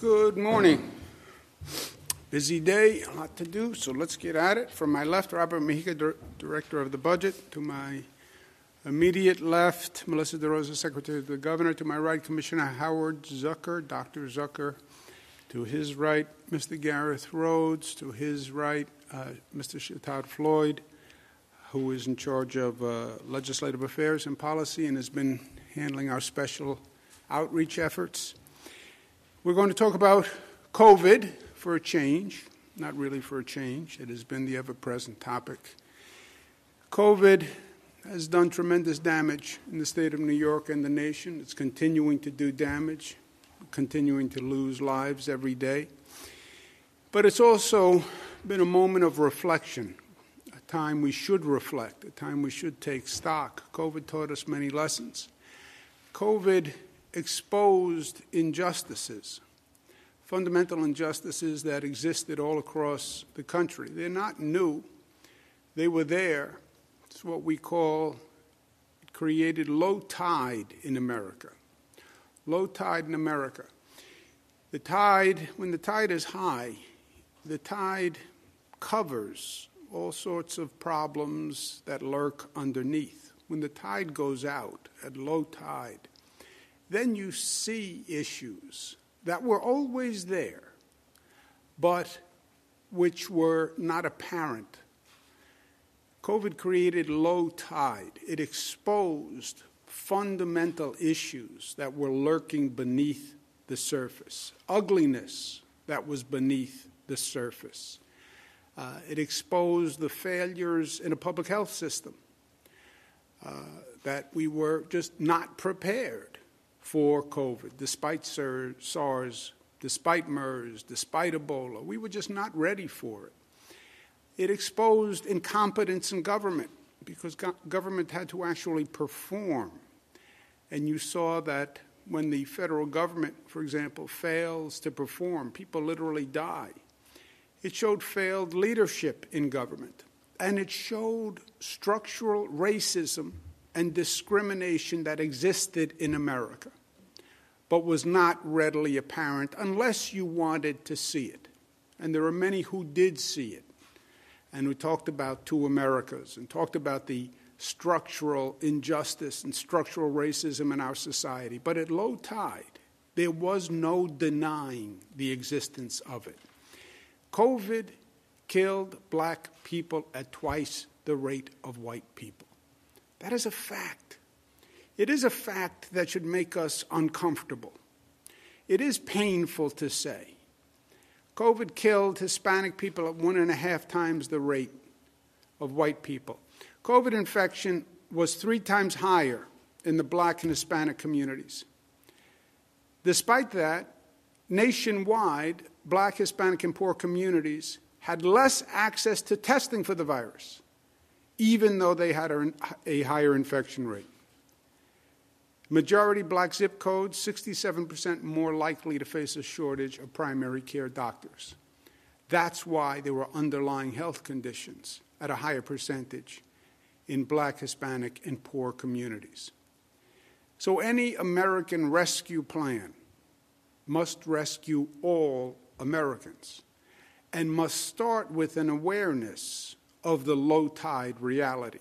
Good morning. Busy day, a lot to do, so let's get at it. From my left, Robert Mujica, Dir- Director of the Budget. To my immediate left, Melissa DeRosa, Secretary of the Governor. To my right, Commissioner Howard Zucker, Dr. Zucker. To his right, Mr. Gareth Rhodes. To his right, uh, Mr. Shatad Floyd, who is in charge of uh, legislative affairs and policy and has been handling our special outreach efforts. We're going to talk about COVID for a change, not really for a change. It has been the ever present topic. COVID has done tremendous damage in the state of New York and the nation. It's continuing to do damage, continuing to lose lives every day. But it's also been a moment of reflection, a time we should reflect, a time we should take stock. COVID taught us many lessons. COVID exposed injustices, fundamental injustices that existed all across the country. They're not new, they were there. It's what we call created low tide in America. Low tide in America. The tide, when the tide is high, the tide covers all sorts of problems that lurk underneath. When the tide goes out at low tide, then you see issues that were always there, but which were not apparent. COVID created low tide. It exposed fundamental issues that were lurking beneath the surface, ugliness that was beneath the surface. Uh, it exposed the failures in a public health system uh, that we were just not prepared for COVID, despite SARS, despite MERS, despite Ebola. We were just not ready for it. It exposed incompetence in government because go- government had to actually perform. And you saw that when the federal government, for example, fails to perform, people literally die. It showed failed leadership in government, and it showed structural racism and discrimination that existed in America, but was not readily apparent unless you wanted to see it. And there are many who did see it. And we talked about two Americas and talked about the structural injustice and structural racism in our society. But at low tide, there was no denying the existence of it. COVID killed black people at twice the rate of white people. That is a fact. It is a fact that should make us uncomfortable. It is painful to say. COVID killed Hispanic people at one and a half times the rate of white people. COVID infection was three times higher in the black and Hispanic communities. Despite that, nationwide, black, Hispanic, and poor communities had less access to testing for the virus, even though they had a, higher infection rate. Majority black zip codes, 67% more likely to face a shortage of primary care doctors. That's why there were underlying health conditions at a higher percentage in black, Hispanic, and poor communities. So, any American rescue plan must rescue all Americans and must start with an awareness of the low tide reality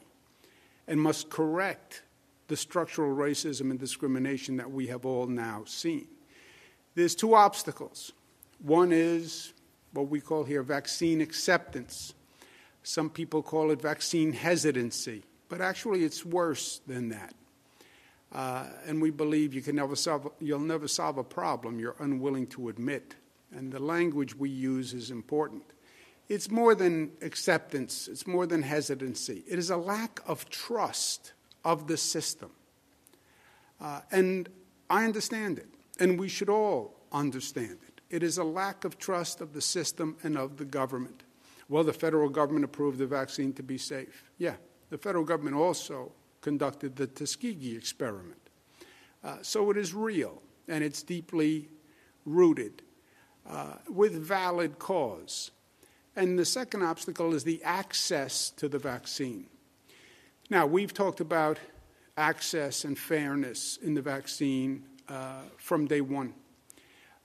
and must correct the structural racism and discrimination that we have all now seen. There's two obstacles. One is what we call here vaccine acceptance. Some people call it vaccine hesitancy, but actually it's worse than that. Uh, and we believe you can never solve, you'll never solve a problem you're unwilling to admit. And the language we use is important. It's more than acceptance, it's more than hesitancy. It is a lack of trust of the system. Uh, and I understand it, and we should all understand it. It is a lack of trust of the system and of the government. Well, the federal government approved the vaccine to be safe. Yeah, the federal government also conducted the Tuskegee experiment. Uh, so it is real, and it's deeply rooted uh, with valid cause. And the second obstacle is the access to the vaccine. Now, we've talked about access and fairness in the vaccine uh, from day one.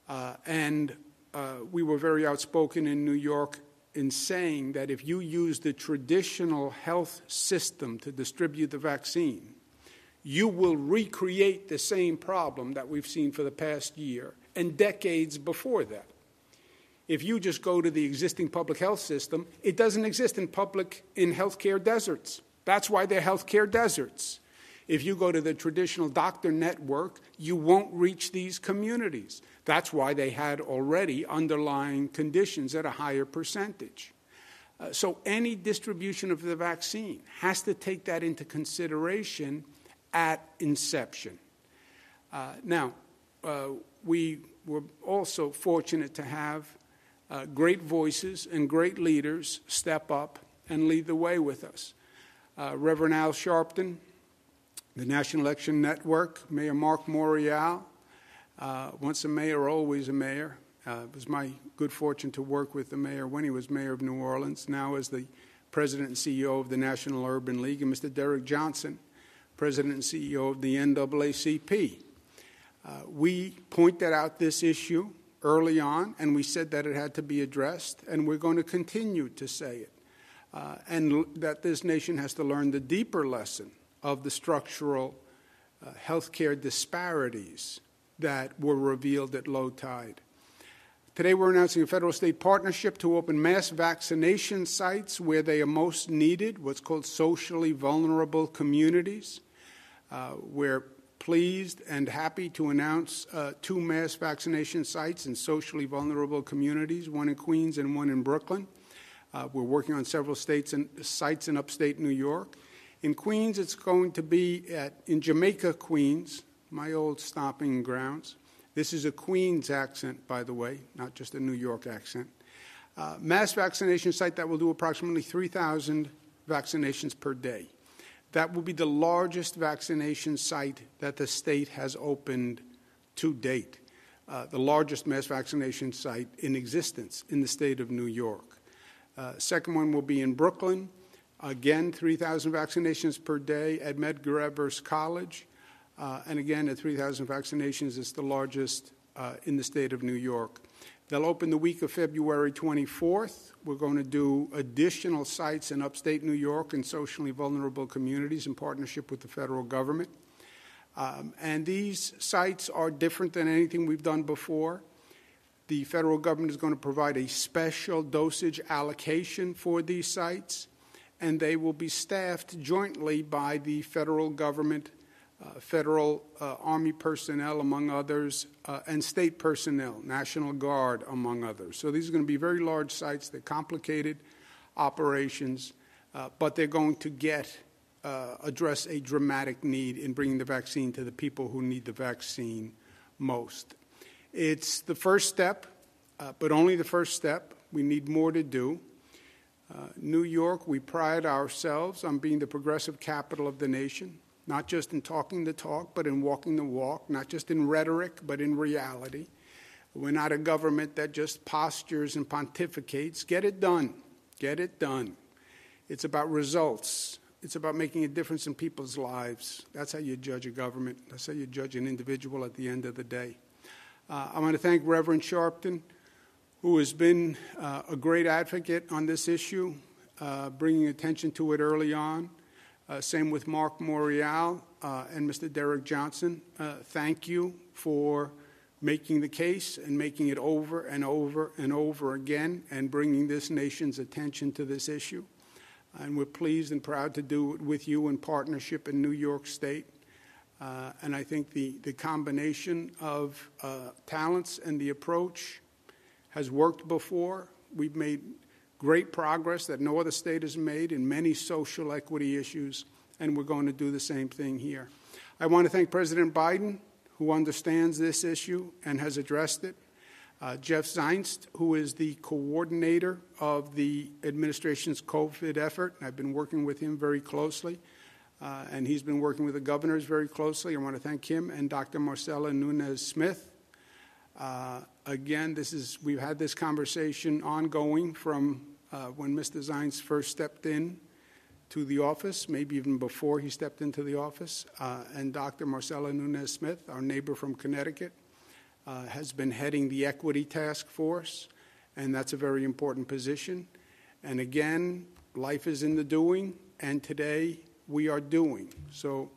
Uh, and uh, we were very outspoken in New York in saying that if you use the traditional health system to distribute the vaccine, you will recreate the same problem that we've seen for the past year and decades before that. If you just go to the existing public health system, it doesn't exist in public in healthcare deserts. That's why they're healthcare deserts. If you go to the traditional doctor network, you won't reach these communities. That's why they had already underlying conditions at a higher percentage. Uh, so, any distribution of the vaccine has to take that into consideration at inception. Uh, now, uh, we were also fortunate to have uh, great voices and great leaders step up and lead the way with us. Uh, Reverend Al Sharpton, the National Action Network, Mayor Marc Morial, uh, once a mayor, always a mayor. Uh, it was my good fortune to work with the mayor when he was mayor of New Orleans, now as the president and CEO of the National Urban League, and Mr. Derrick Johnson, president and CEO of the NAACP. Uh, we pointed out this issue early on, and we said that it had to be addressed, and we're going to continue to say it. Uh, and that this nation has to learn the deeper lesson of the structural uh, healthcare disparities that were revealed at low tide. Today, we're announcing a federal state partnership to open mass vaccination sites where they are most needed, what's called socially vulnerable communities. Uh, we're pleased and happy to announce uh, two mass vaccination sites in socially vulnerable communities, one in Queens and one in Brooklyn. Uh, we're working on several states and sites in upstate New York. In Queens, it's going to be at, in Jamaica, Queens, my old stomping grounds. This is a Queens accent, by the way, not just a New York accent. Uh, mass vaccination site that will do approximately 3,000 vaccinations per day. That will be the largest vaccination site that the state has opened to date, uh, the largest mass vaccination site in existence in the state of New York. Uh, second one will be in Brooklyn. Again, 3,000 vaccinations per day at Medgar Evers College. Uh, and again, at 3,000 vaccinations, it's the largest uh, in the state of New York. They'll open the week of February 24th. We're going to do additional sites in upstate New York and socially vulnerable communities in partnership with the federal government. Um, and these sites are different than anything we've done before. The federal government is going to provide a special dosage allocation for these sites, and they will be staffed jointly by the federal government uh, federal uh, Army personnel, among others, uh, and state personnel, National Guard, among others. So these are going to be very large sites. They're complicated operations, uh, but they're going to get uh, address a dramatic need in bringing the vaccine to the people who need the vaccine most. It's the first step, uh, but only the first step. We need more to do. New York, we pride ourselves on being the progressive capital of the nation not just in talking the talk, but in walking the walk, not just in rhetoric, but in reality. We're not a government that just postures and pontificates. Get it done. Get it done. It's about results. It's about making a difference in people's lives. That's how you judge a government. That's how you judge an individual at the end of the day. Uh, I want to thank Reverend Sharpton, who has been uh, a great advocate on this issue, uh, bringing attention to it early on. Uh, same with Marc Morial uh, and Mr. Derrick Johnson. Uh, thank you for making the case and making it over and over and over again and bringing this nation's attention to this issue. And we're pleased and proud to do it with you in partnership in New York State. Uh, and I think the, the combination of uh, talents and the approach has worked before. We've made great progress that no other state has made in many social equity issues, and we're going to do the same thing here. I want to thank President Biden, who understands this issue and has addressed it. Uh, Jeff Zients, who is the coordinator of the administration's COVID effort. I've been working with him very closely, uh, and he's been working with the governors very closely. I want to thank him and Dr. Marcella Nunez Smith. Uh, again, this is we've had this conversation ongoing from uh, when Mr. Zients first stepped in to the office, maybe even before he stepped into the office, uh, and Dr. Marcella Nunez Smith, our neighbor from Connecticut. uh, has been heading the Equity Task Force, and that's a very important position. And again, life is in the doing, and today we are doing. So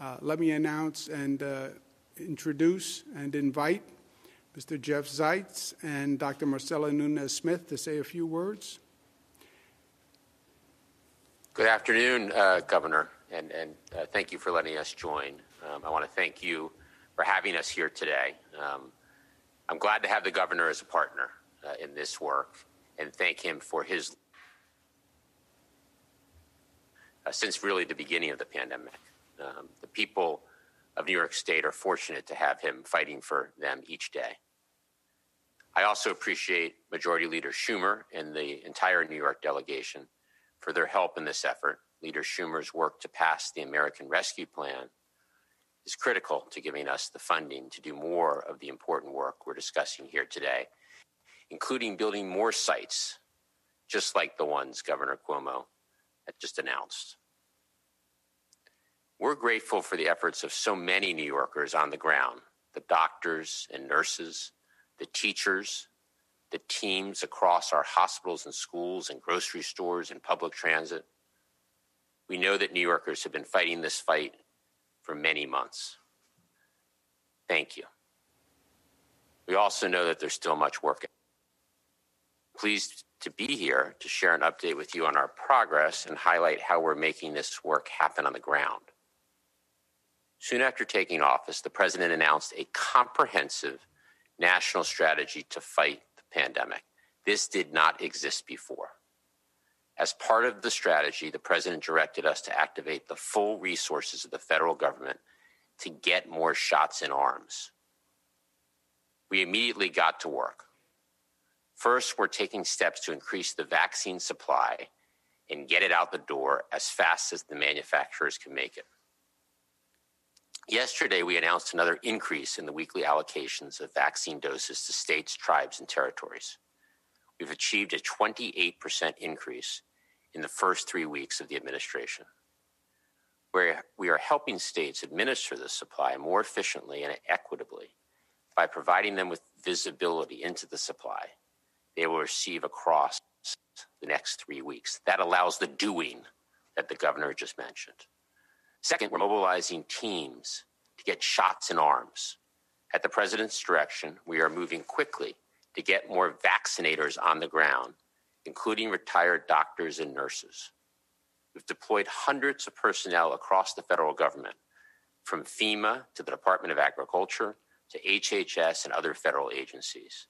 uh, let me announce and uh, introduce and invite Mr. Jeff Zients and Dr. Marcella Nunez Smith to say a few words. Good afternoon, uh, Governor, and, and uh, thank you for letting us join. Um, I want to thank you for having us here today. Um, I'm glad to have the Governor as a partner uh, in this work and thank him for his uh, since really the beginning of the pandemic. Um, the people of New York State are fortunate to have him fighting for them each day. I also appreciate Majority Leader Schumer and the entire New York delegation for their help in this effort. Leader Schumer's work to pass the American Rescue Plan is critical to giving us the funding to do more of the important work we're discussing here today, including building more sites, just like the ones Governor Cuomo just announced. We're grateful for the efforts of so many New Yorkers on the ground the doctors and nurses, the teachers, the teams across our hospitals and schools and grocery stores and public transit. We know that New Yorkers have been fighting this fight for many months. Thank you. We also know that there's still much work. Pleased to be here to share an update with you on our progress and highlight how we're making this work happen on the ground. Soon after taking office, the president announced a comprehensive national strategy to fight the pandemic. This did not exist before. As part of the strategy, the president directed us to activate the full resources of the federal government to get more shots in arms. We immediately got to work. First, we're taking steps to increase the vaccine supply and get it out the door as fast as the manufacturers can make it. Yesterday, we announced another increase in the weekly allocations of vaccine doses to states, tribes, and territories. We've achieved a 28% increase in the first three weeks of the administration. Where we are helping states administer this supply more efficiently and equitably by providing them with visibility into the supply they will receive across the next three weeks. That allows the doing that the governor just mentioned. Second, we're mobilizing teams to get shots in arms. At the president's direction, we are moving quickly to get more vaccinators on the ground, including retired doctors and nurses. We've deployed hundreds of personnel across the federal government, from FEMA to the Department of Agriculture to HHS and other federal agencies,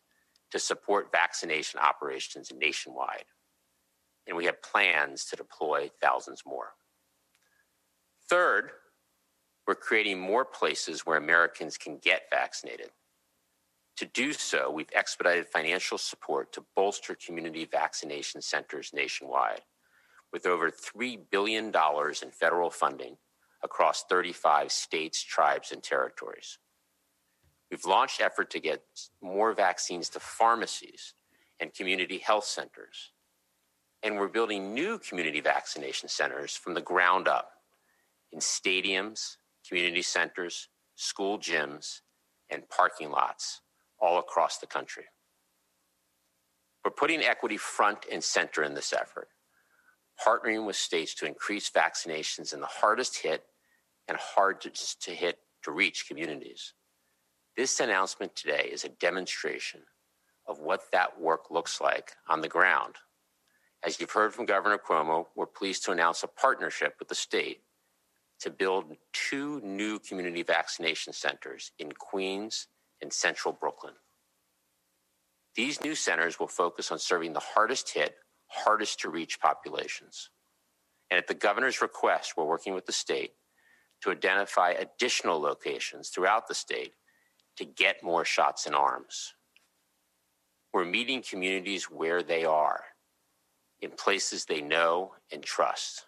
to support vaccination operations nationwide. And we have plans to deploy thousands more. Third, we're creating more places where Americans can get vaccinated. To do so, we've expedited financial support to bolster community vaccination centers nationwide, with over $3 billion in federal funding across 35 states, tribes, and territories. We've launched effort to get more vaccines to pharmacies and community health centers. And we're building new community vaccination centers from the ground up in stadiums, community centers, school gyms, and parking lots all across the country. We're putting equity front and center in this effort, partnering with states to increase vaccinations in the hardest hit and hard to, to hit to reach communities. This announcement today is a demonstration of what that work looks like on the ground. As you've heard from Governor Cuomo, we're pleased to announce a partnership with the state to build two new community vaccination centers in Queens and central Brooklyn. These new centers will focus on serving the hardest hit, hardest to reach populations. And at the governor's request, we're working with the state to identify additional locations throughout the state to get more shots in arms. We're meeting communities where they are, in places they know and trust.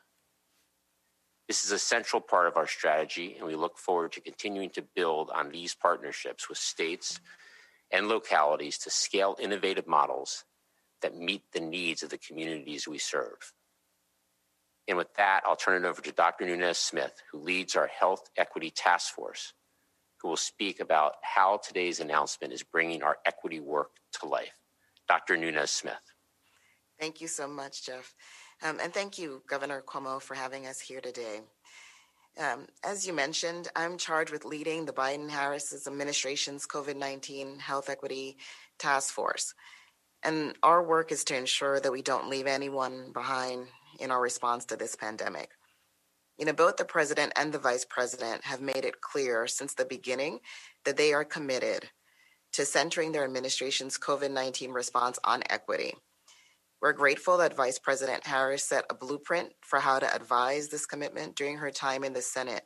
This is a central part of our strategy, and we look forward to continuing to build on these partnerships with states and localities to scale innovative models that meet the needs of the communities we serve. And with that, I'll turn it over to Dr. Nunez Smith, who leads our Health Equity Task Force, who will speak about how today's announcement is bringing our equity work to life. Dr. Nunez Smith. Thank you so much, Jeff. Um, and thank you, Governor Cuomo, for having us here today. Um, as you mentioned, I'm charged with leading the Biden Harris administration's COVID 19 Health Equity Task Force. And our work is to ensure that we don't leave anyone behind in our response to this pandemic. You know, both the president and the vice president have made it clear since the beginning that they are committed to centering their administration's COVID 19 response on equity. We're grateful that Vice President Harris set a blueprint for how to advise this commitment during her time in the Senate.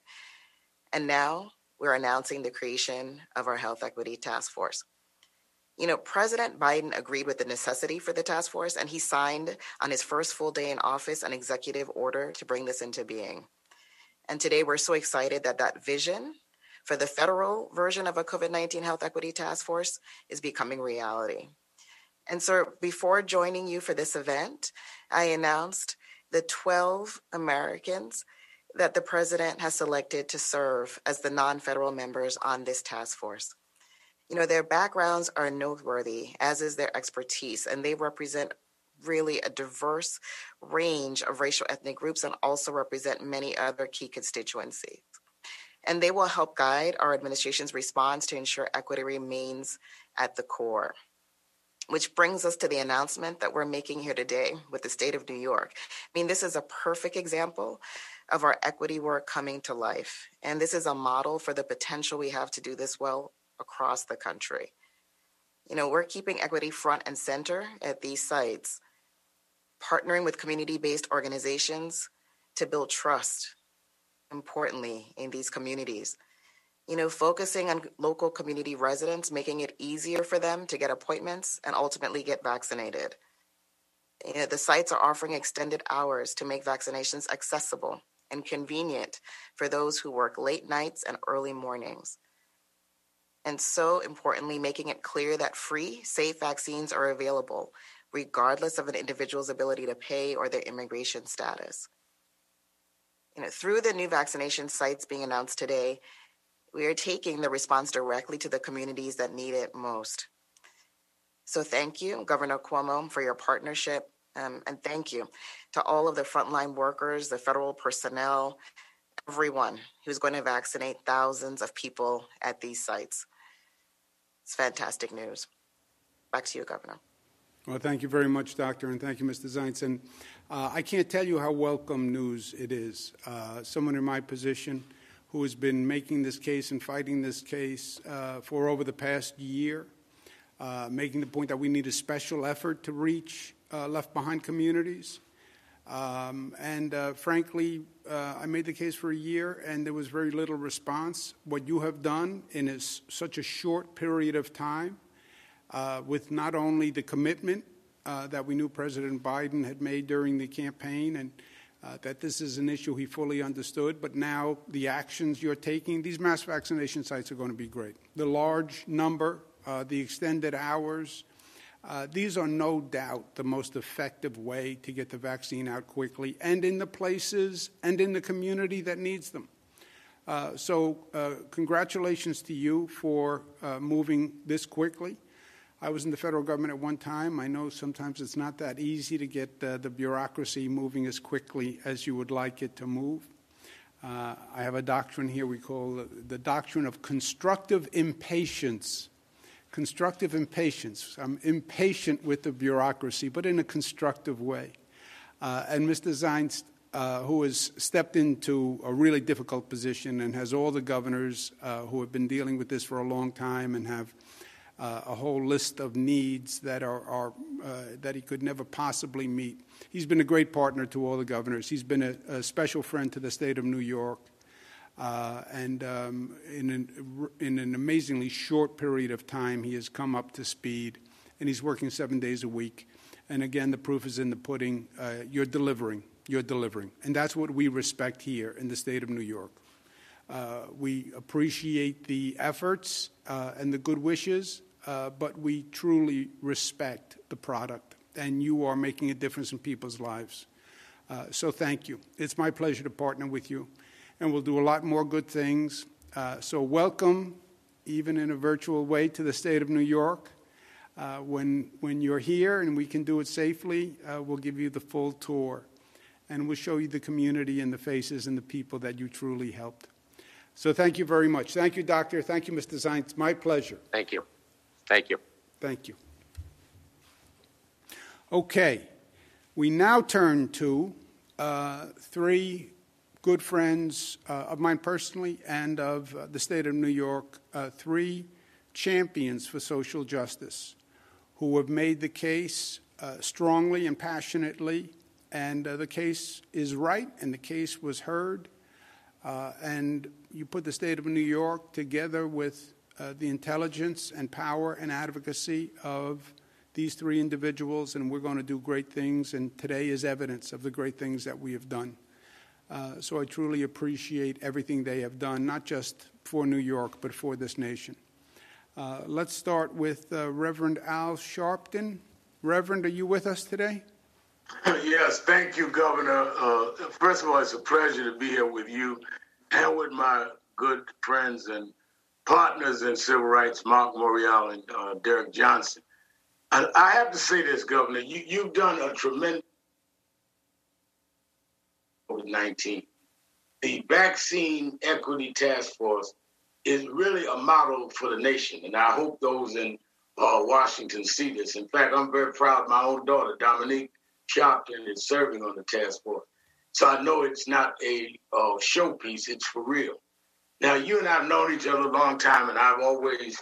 And now we're announcing the creation of our Health Equity Task Force. You know, President Biden agreed with the necessity for the task force, and he signed on his first full day in office an executive order to bring this into being. And today we're so excited that that vision for the federal version of a COVID 19 Health Equity Task Force is becoming reality. And so before joining you for this event, I announced the 12 Americans that the president has selected to serve as the non federal members on this task force. You know, their backgrounds are noteworthy, as is their expertise, and they represent really a diverse range of racial ethnic groups and also represent many other key constituencies. And they will help guide our administration's response to ensure equity remains at the core. Which brings us to the announcement that we're making here today with the state of New York. I mean, this is a perfect example of our equity work coming to life. And this is a model for the potential we have to do this well across the country. You know, we're keeping equity front and center at these sites, partnering with community based organizations to build trust, importantly, in these communities you know, focusing on local community residents, making it easier for them to get appointments and ultimately get vaccinated. You know, the sites are offering extended hours to make vaccinations accessible and convenient for those who work late nights and early mornings. And so importantly, making it clear that free, safe vaccines are available, regardless of an individual's ability to pay or their immigration status. You know, through the new vaccination sites being announced today, we are taking the response directly to the communities that need it most. So thank you, Governor Cuomo, for your partnership. Um, and thank you to all of the frontline workers, the federal personnel, everyone who's going to vaccinate thousands of people at these sites. It's fantastic news. Back to you, Governor. Well, thank you very much, Doctor, and thank you, Mr. And uh, I can't tell you how welcome news it is. Uh, someone in my position, who has been making this case and fighting this case uh, for over the past year, uh, making the point that we need a special effort to reach uh, left behind communities. Um, and uh, frankly, I made the case for a year and there was very little response. What you have done in such a short period of time, uh, with not only the commitment that we knew President Biden had made during the campaign and uh, that this is an issue he fully understood, but now the actions you're taking, these mass vaccination sites are going to be great. The large number, uh, the extended hours, uh, these are no doubt the most effective way to get the vaccine out quickly and in the places and in the community that needs them. Uh, so, uh, congratulations to you for uh, moving this quickly. I was in the federal government at one time. I know sometimes it's not that easy to get uh, the bureaucracy moving as quickly as you would like it to move. Uh, I have a doctrine here we call the doctrine of constructive impatience. Constructive impatience. I'm impatient with the bureaucracy, but in a constructive way. Uh, and Mr. Zients, uh, who has stepped into a really difficult position and has all the governors uh, who have been dealing with this for a long time and have uh, a whole list of needs that are, are uh, that he could never possibly meet. He's been a great partner to all the governors. He's been a, a special friend to the state of New York. Uh, and um, in, an, in an amazingly short period of time, he has come up to speed, and he's working seven days a week. And again, the proof is in the pudding. Uh, you're delivering. You're delivering. And that's what we respect here in the state of New York. Uh, we appreciate the efforts uh, and the good wishes uh, but we truly respect the product, and you are making a difference in people's lives. Uh, so thank you. It's my pleasure to partner with you, and we'll do a lot more good things. Uh, so, welcome, even in a virtual way, to the state of New York. When, when you're here and we can do it safely, we'll give you the full tour and we'll show you the community and the faces and the people that you truly helped. So, thank you very much. Thank you, Doctor. Thank you, Mr. Zients. My pleasure. Thank you. Thank you. Thank you. Okay, we now turn to uh, three good friends uh, of mine personally and of uh, the state of New York, uh, three champions for social justice who have made the case uh, strongly and passionately, and uh, the case is right, and the case was heard. And you put the state of New York together with the intelligence and power and advocacy of these three individuals, and we're going to do great things. And today is evidence of the great things that we have done. Uh, so I truly appreciate everything they have done, not just for New York, but for this nation. Uh, let's start with uh, Reverend Al Sharpton. Reverend, are you with us today? Yes, thank you, Governor. Uh, first of all, it's a pleasure to be here with you and with my good friends and partners in civil rights, Marc Morial and uh, Derrick Johnson. I have to say this, Governor. You, you've done a tremendous COVID 19. The Vaccine Equity Task Force is really a model for the nation, and I hope those in uh, Washington see this. In fact, I'm very proud of my own daughter, Dominique Sharpton, is serving on the task force. So I know it's not a uh, showpiece, it's for real. Now, you and I have known each other a long time, and I've always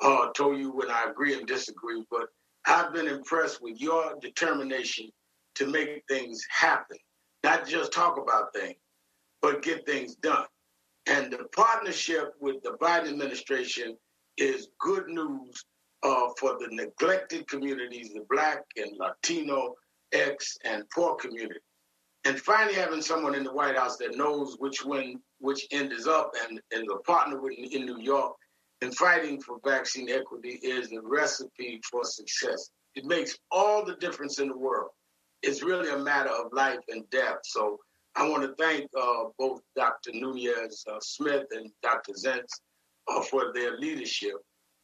uh, told you when I agree and disagree, but I've been impressed with your determination to make things happen, not just talk about things, but get things done. And the partnership with the Biden administration is good news uh, for the neglected communities, the Black and Latino, X, and poor community. And finally, having someone in the White House that knows which when which end is up, and and the partner with in New York and fighting for vaccine equity is the recipe for success. It makes all the difference in the world. It's really a matter of life and death. So I want to thank uh, both Dr. Nunez uh, Smith and Dr. Zients uh, for their leadership.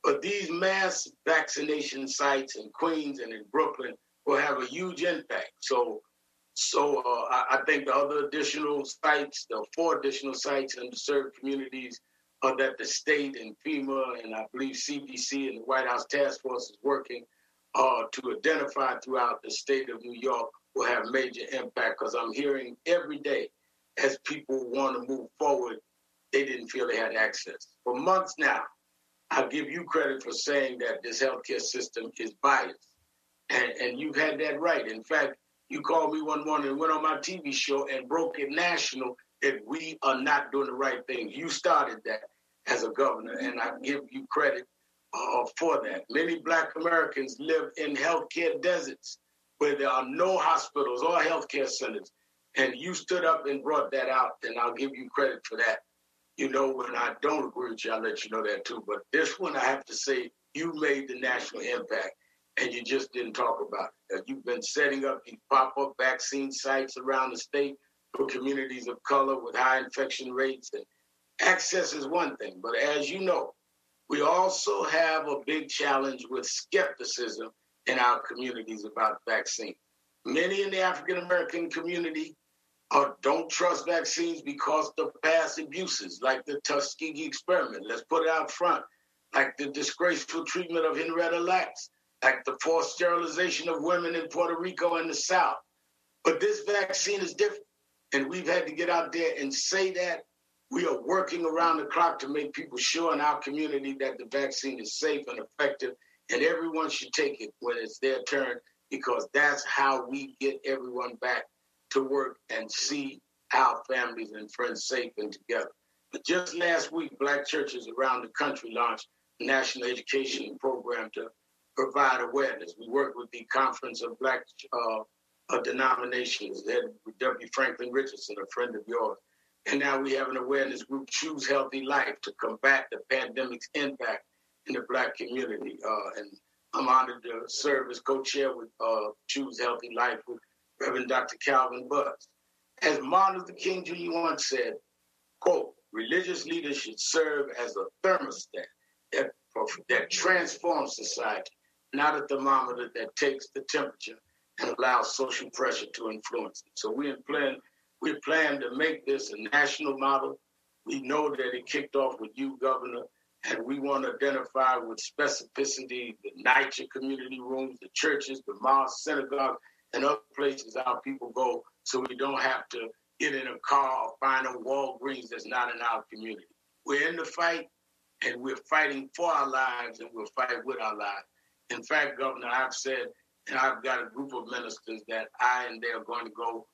But these mass vaccination sites in Queens and in Brooklyn will have a huge impact. So, so uh, I, I, think the other additional sites, the four additional sites in the served communities, uh, that the state and FEMA and I believe CDC and the White House Task Force is working uh, to identify throughout the state of New York will have major impact because I'm hearing every day as people want to move forward, they didn't feel they had access. For months now, I give you credit for saying that this healthcare system is biased. And, and you've had that right. In fact, you called me one morning and went on my TV show and broke it national that we are not doing the right thing. You started that as a governor, and I give you credit uh, for that. Many Black Americans live in healthcare deserts where there are no hospitals or healthcare centers, and you stood up and brought that out, and I'll give you credit for that. You know, when I don't agree with you, I'll let you know that too. But this one, I have to say, you made the national impact, and you just didn't talk about it. Uh, you've been setting up these pop-up vaccine sites around the state for communities of color with high infection rates, and access is one thing. But as you know, we also have a big challenge with skepticism in our communities about vaccine. Many in the African American community uh, don't trust vaccines because of past abuses, like the Tuskegee experiment. Let's put it out front, like the disgraceful treatment of Henrietta Lacks, like the forced sterilization of women in Puerto Rico and the South. But this vaccine is different. And we've had to get out there and say that we are working around the clock to make people sure in our community that the vaccine is safe and effective, and everyone should take it when it's their turn because that's how we get everyone back to work and see our families and friends safe and together. But just last week, Black churches around the country launched a national education program to provide awareness. We worked with the Conference of Black uh, Denominations, led W. Franklin Richardson, a friend of yours and now we have an awareness group, Choose Healthy Life, to combat the pandemic's impact in the Black community. Uh, and I'm honored to serve as co-chair with uh, Choose Healthy Life with Reverend Dr. Calvin Butts. As Martin Luther King Jr. once said, quote, religious leaders should serve as a thermostat that, that transforms society, not a thermometer that takes the temperature and allows social pressure to influence it. So we plan, we plan to make this a national model. We know that it kicked off with you, Governor, and we want to identify with specificity the NYCHA community rooms, the churches, the mosques, synagogues, and other places our people go so we don't have to get in a car or find a Walgreens that's not in our community. We're in the fight and we're fighting for our lives and we'll fight with our lives. In fact, Governor, I've said, and I've got a group of ministers that I and they are going to go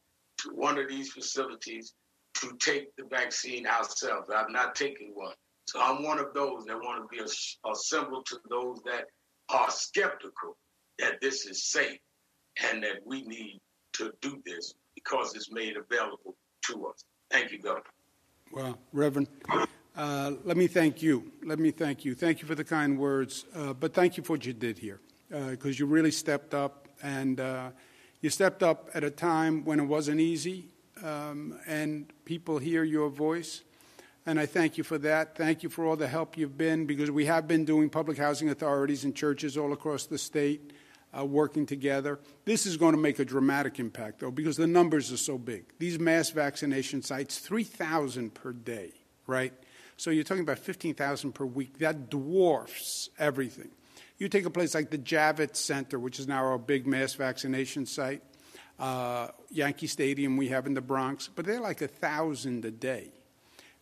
to one of these facilities to take the vaccine ourselves. I've not taken one. So I'm one of those that want to be a, a symbol to those that are skeptical that this is safe and that we need to do this because it's made available to us. Thank you, Governor. Well, Reverend, uh, let me thank you. Let me thank you. Thank you for the kind words, uh, but thank you for what you did here because uh, you really stepped up and uh, you stepped up at a time when it wasn't easy um, and people hear your voice. And I thank you for that. Thank you for all the help you've been because we have been doing public housing authorities and churches all across the state uh, working together. This is going to make a dramatic impact, though, because the numbers are so big. These mass vaccination sites, 3,000 per day, right? So you're talking about 15,000 per week. That dwarfs everything. You take a place like the Javits Center, which is now our big mass vaccination site, uh, Yankee Stadium we have in the Bronx, but they're like a 1,000 a day.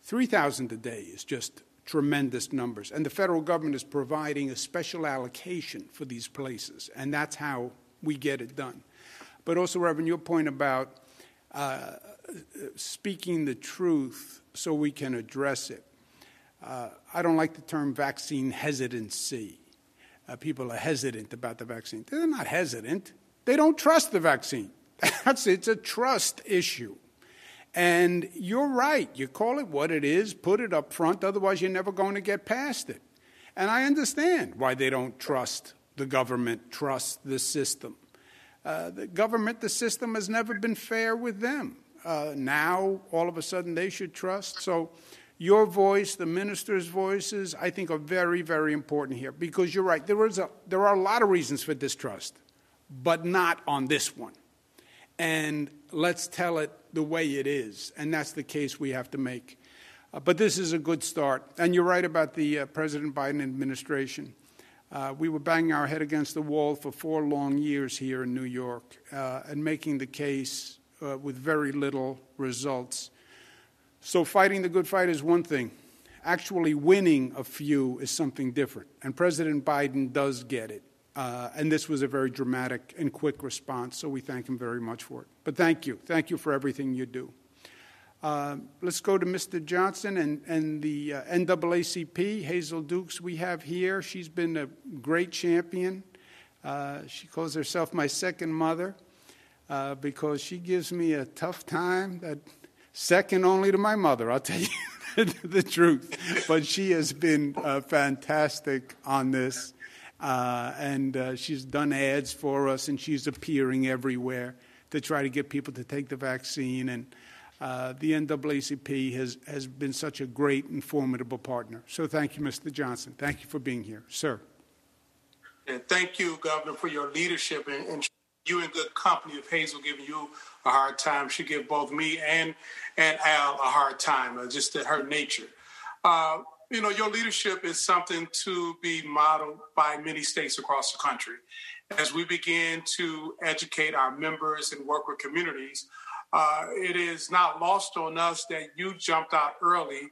3,000 a day is just tremendous numbers. And the federal government is providing a special allocation for these places, and that's how we get it done. But also, Reverend, your point about uh, speaking the truth so we can address it. Uh, I don't like the term vaccine hesitancy. Uh, people are hesitant about the vaccine. They're not hesitant. They don't trust the vaccine. That's it's a trust issue. And you're right. You call it what it is, put it up front, otherwise, you're never going to get past it. And I understand why they don't trust the government, trust the system. Uh, the government, the system has never been fair with them. Uh, now, all of a sudden, they should trust. So, your voice, the minister's voices, I think are very, very important here because you're right. There, is a, there are a lot of reasons for distrust, but not on this one. And let's tell it the way it is. And that's the case we have to make. Uh, but this is a good start. And you're right about the uh, President Biden administration. Uh, we were banging our head against the wall for four long years here in New York uh, and making the case uh, with very little results. So, fighting the good fight is one thing. Actually, winning a few is something different. And President Biden does get it. Uh, and this was a very dramatic and quick response, so we thank him very much for it. But thank you. Thank you for everything you do. Uh, let's go to Mr. Johnson and, and the uh, NAACP, Hazel Dukes, we have here. She's been a great champion. Uh, she calls herself my second mother uh, because she gives me a tough time that second only to my mother, I'll tell you the truth. But she has been uh, fantastic on this. Uh, and uh, she's done ads for us, and she's appearing everywhere to try to get people to take the vaccine. And uh, the NAACP has, has been such a great and formidable partner. So thank you, Mr. Johnson. Thank you for being here, sir. And thank you, Governor, for your leadership and, and you in good company of Hazel giving you a hard time. She gave both me and and Al a hard time, uh, just her nature. Uh, you know, your leadership is something to be modeled by many states across the country. As we begin to educate our members and work with communities, uh, it is not lost on us that you jumped out early.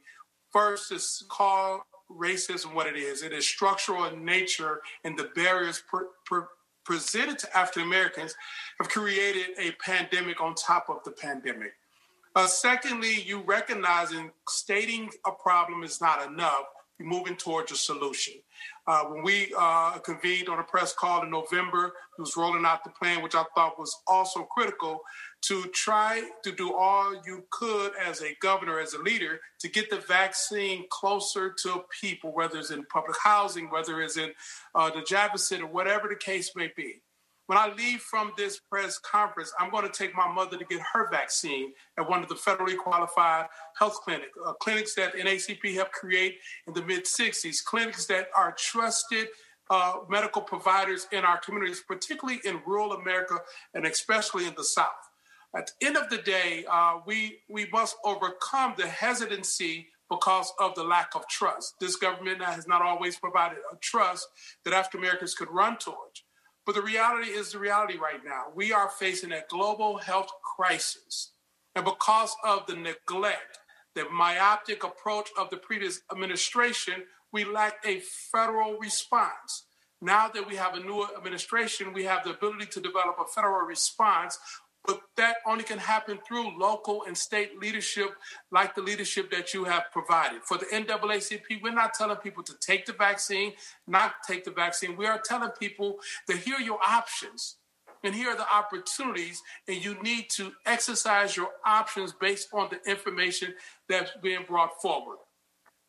First, is call racism what it is. It is structural in nature, and the barriers per, per, presented to African Americans have created a pandemic on top of the pandemic. Uh, secondly, you recognizing stating a problem is not enough. You're moving towards a solution. Uh, when we uh, convened on a press call in November, he was rolling out the plan, which I thought was also critical to try to do all you could as a governor, as a leader, to get the vaccine closer to people, whether it's in public housing, whether it's in uh, the Javits Center, whatever the case may be. When I leave from this press conference, I'm going to take my mother to get her vaccine at one of the federally qualified health clinics, uh, clinics that NAACP helped create in the mid 60s, clinics that are trusted uh, medical providers in our communities, particularly in rural America and especially in the South. At the end of the day, uh, we, we must overcome the hesitancy because of the lack of trust. This government has not always provided a trust that African Americans could run towards. But the reality is the reality right now. We are facing a global health crisis. And because of the neglect, the myopic approach of the previous administration, we lack a federal response. Now that we have a new administration, we have the ability to develop a federal response but that only can happen through local and state leadership, like the leadership that you have provided. For the NAACP, we're not telling people to take the vaccine, not take the vaccine. We are telling people that here are your options and here are the opportunities, and you need to exercise your options based on the information that's being brought forward.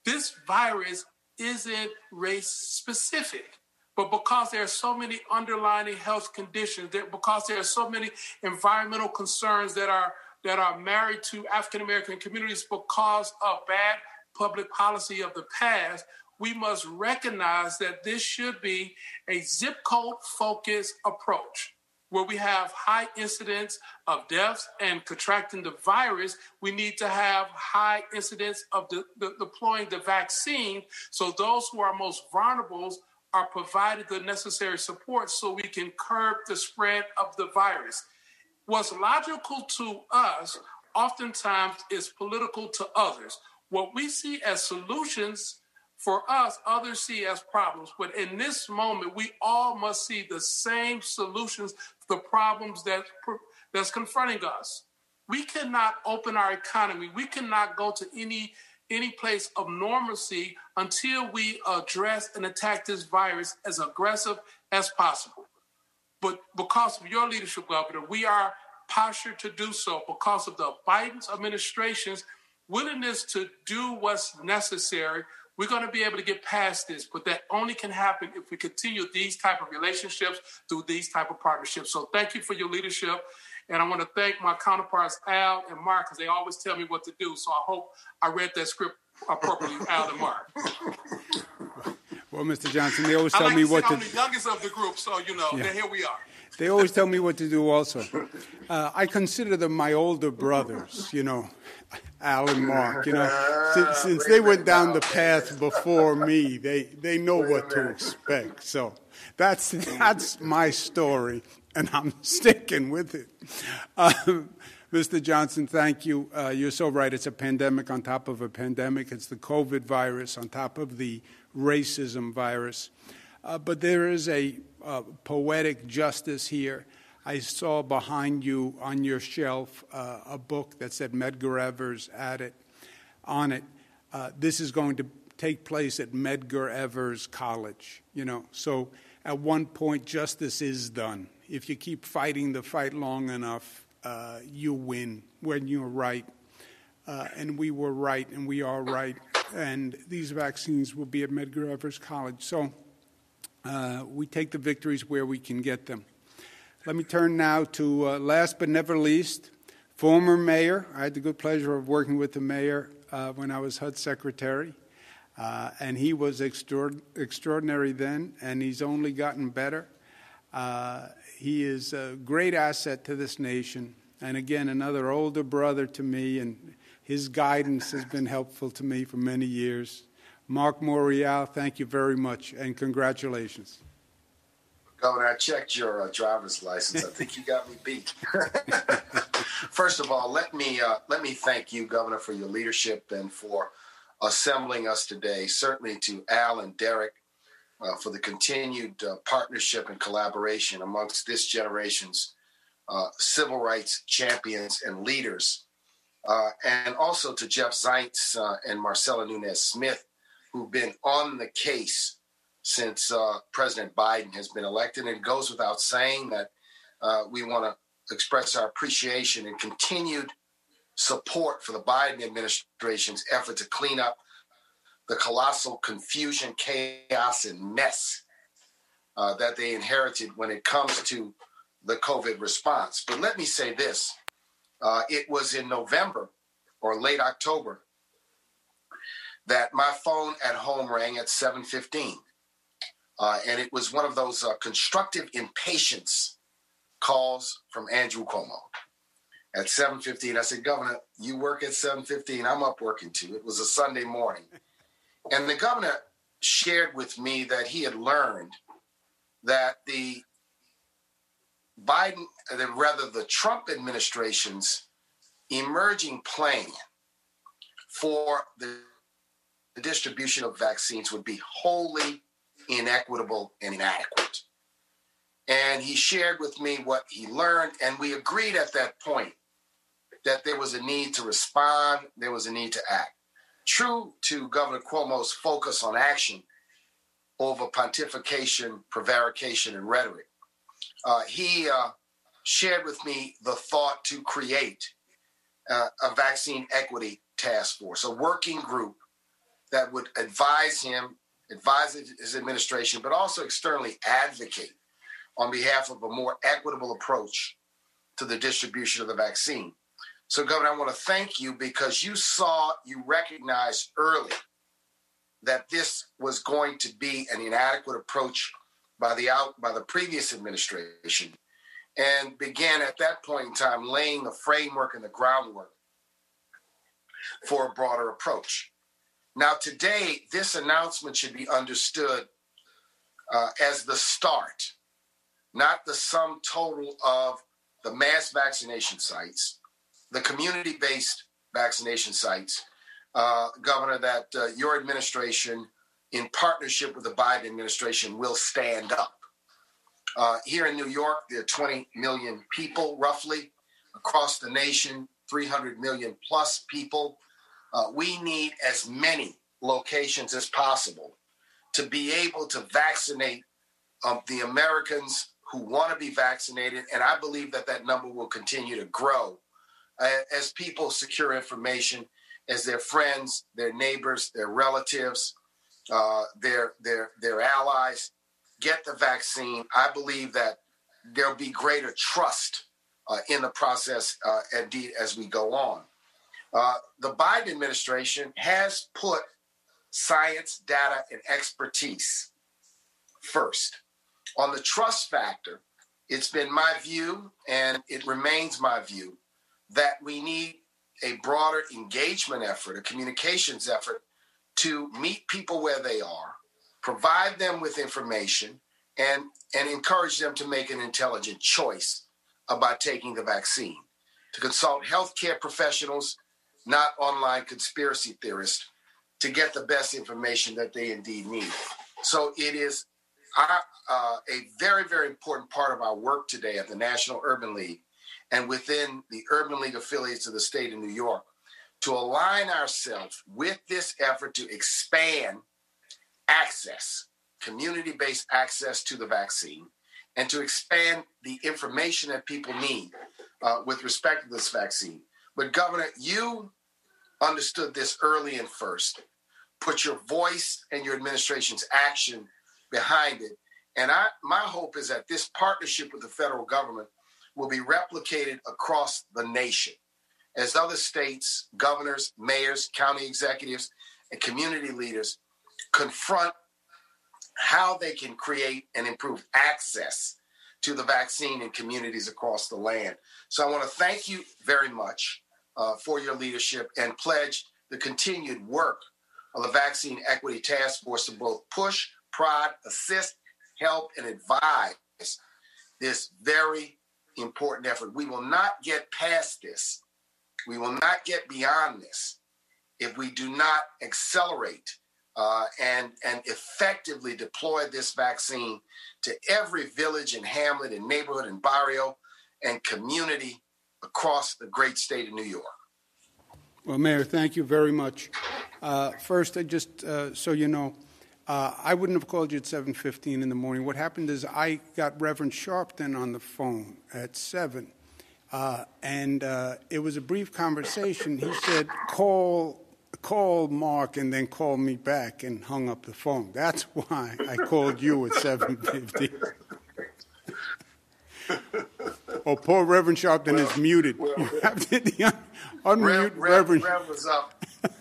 This virus isn't race specific. But because there are so many underlying health conditions, that because there are so many environmental concerns that are that are married to African American communities because of bad public policy of the past, we must recognize that this should be a zip code focused approach where we have high incidence of deaths and contracting the virus, we need to have high incidence of the, the, deploying the vaccine. So those who are most vulnerable are provided the necessary support so we can curb the spread of the virus. What's logical to us oftentimes is political to others. What we see as solutions for us, others see as problems. But in this moment, we all must see the same solutions the problems that, that's confronting us. We cannot open our economy. We cannot go to any any place of normalcy until we address and attack this virus as aggressive as possible. But because of your leadership, Governor, we are postured to do so because of the Biden administration's willingness to do what's necessary. We're going to be able to get past this, but that only can happen if we continue these type of relationships through these type of partnerships. So thank you for your leadership. And I want to thank my counterparts, Al and Marc, because they always tell me what to do. So I hope I read that script appropriately, Al and Marc. Well, Mr. Johnson, they always tell like me what to. Do. I'm the youngest of the group, so you know. Yeah. here we are. They always tell me what to do. Also, uh, I consider them my older brothers. You know, Al and Marc. You know, since, since they went down the path before me, they they know what to expect. So that's that's my story, and I'm sticking with it. Um, Mr. Johnson, thank you. Uh, you're so right. It's a pandemic on top of a pandemic. It's the COVID virus on top of the racism virus. Uh, but there is a uh, poetic justice here. I saw behind you on your shelf uh, a book that said Medgar Evers at it, on it. Uh, this is going to take place at Medgar Evers College. You know, so at one point, justice is done. If you keep fighting the fight long enough, uh, you win when you're right. Uh, and we were right, and we are right. And these vaccines will be at Medgar Evers College. So uh, we take the victories where we can get them. Let me turn now to uh, last but never least, former mayor. I had the good pleasure of working with the mayor uh, when I was HUD secretary. Uh, and he was extraordinary then, and he's only gotten better. Uh, he is a great asset to this nation, and again, another older brother to me, and his guidance has been helpful to me for many years. Marc Morial, thank you very much, and congratulations. Governor, I checked your uh, driver's license. I think you got me beat. First of all, let me uh, let me thank you, Governor, for your leadership and for assembling us today. Certainly to Al and Derrick uh, for the continued uh, partnership and collaboration amongst this generation's uh, civil rights champions and leaders. Uh, and also to Jeff Zients uh, and Marcella Nunez Smith, who've been on the case since uh, President Biden has been elected. And it goes without saying that we want to express our appreciation and continued support for the Biden administration's effort to clean up the colossal confusion, chaos, and mess uh, that they inherited when it comes to the COVID response. But let me say this uh, it was in November or late October that my phone at home rang at 7:15, uh, and it was one of those uh, constructive impatience calls from Andrew Cuomo at 7:15. I said, "Governor, you work at 7:15. I'm up working too." It was a Sunday morning, and the governor shared with me that he had learned that the Biden, uh, rather the Trump administration's emerging plan for the distribution of vaccines would be wholly inequitable and inadequate. And he shared with me what he learned, and we agreed at that point that there was a need to respond, there was a need to act. True to Governor Cuomo's focus on action over pontification, prevarication, and rhetoric, uh, he uh, shared with me the thought to create uh, a vaccine equity task force, a working group that would advise him, advise his administration, but also externally advocate on behalf of a more equitable approach to the distribution of the vaccine. So, Governor, I want to thank you because you saw, you recognized early that this was going to be an inadequate approach by the out by the previous administration and began at that point in time laying the framework and the groundwork for a broader approach. Now, today, this announcement should be understood uh, as the start, not the sum total of the mass vaccination sites, the community based vaccination sites, uh, Governor, that uh, your administration in partnership with the Biden administration, will stand up. Uh, here in New York, there are 20 million people roughly across the nation, 300 million plus people. Uh, we need as many locations as possible to be able to vaccinate um, the Americans who want to be vaccinated. And I believe that that number will continue to grow as people secure information, as their friends, their neighbors, their relatives, uh, their their their allies get the vaccine, I believe that there'll be greater trust uh, in the process, uh, indeed, as we go on. Uh, the Biden administration has put science, data, and expertise first. On the trust factor, it's been my view, and it remains my view, that we need a broader engagement effort, a communications effort to meet people where they are, provide them with information, and, and encourage them to make an intelligent choice about taking the vaccine, to consult healthcare professionals, not online conspiracy theorists, to get the best information that they indeed need. So it is our, uh, a very, very important part of our work today at the National Urban League and within the Urban League affiliates of the state of New York to align ourselves with this effort to expand access, community based access to the vaccine, and to expand the information that people need uh, with respect to this vaccine. But, Governor, you understood this early and first, put your voice and your administration's action behind it. And I, my hope is that this partnership with the federal government will be replicated across the nation as other states, governors, mayors, county executives, and community leaders confront how they can create and improve access to the vaccine in communities across the land. So I want to thank you very much uh, for your leadership and pledge the continued work of the Vaccine Equity Task Force to both push, prod, assist, help, and advise this very important effort. We will not get past this we will not get beyond this if we do not accelerate uh, and, and effectively deploy this vaccine to every village and hamlet and neighborhood and barrio and community across the great state of New York. Well, Mayor, thank you very much. Uh, first, I just uh, so you know, uh, I wouldn't have called you at 7:15 in the morning. What happened is I got Reverend Sharpton on the phone at seven, uh, and uh, it was a brief conversation. He said, "Call, call Marc, and then call me back," and hung up the phone. That's why I called you at 7:15. Oh, poor Reverend Sharpton Well, is muted. well, You have to un- unmute Rev, Rev, Reverend. Rev was up.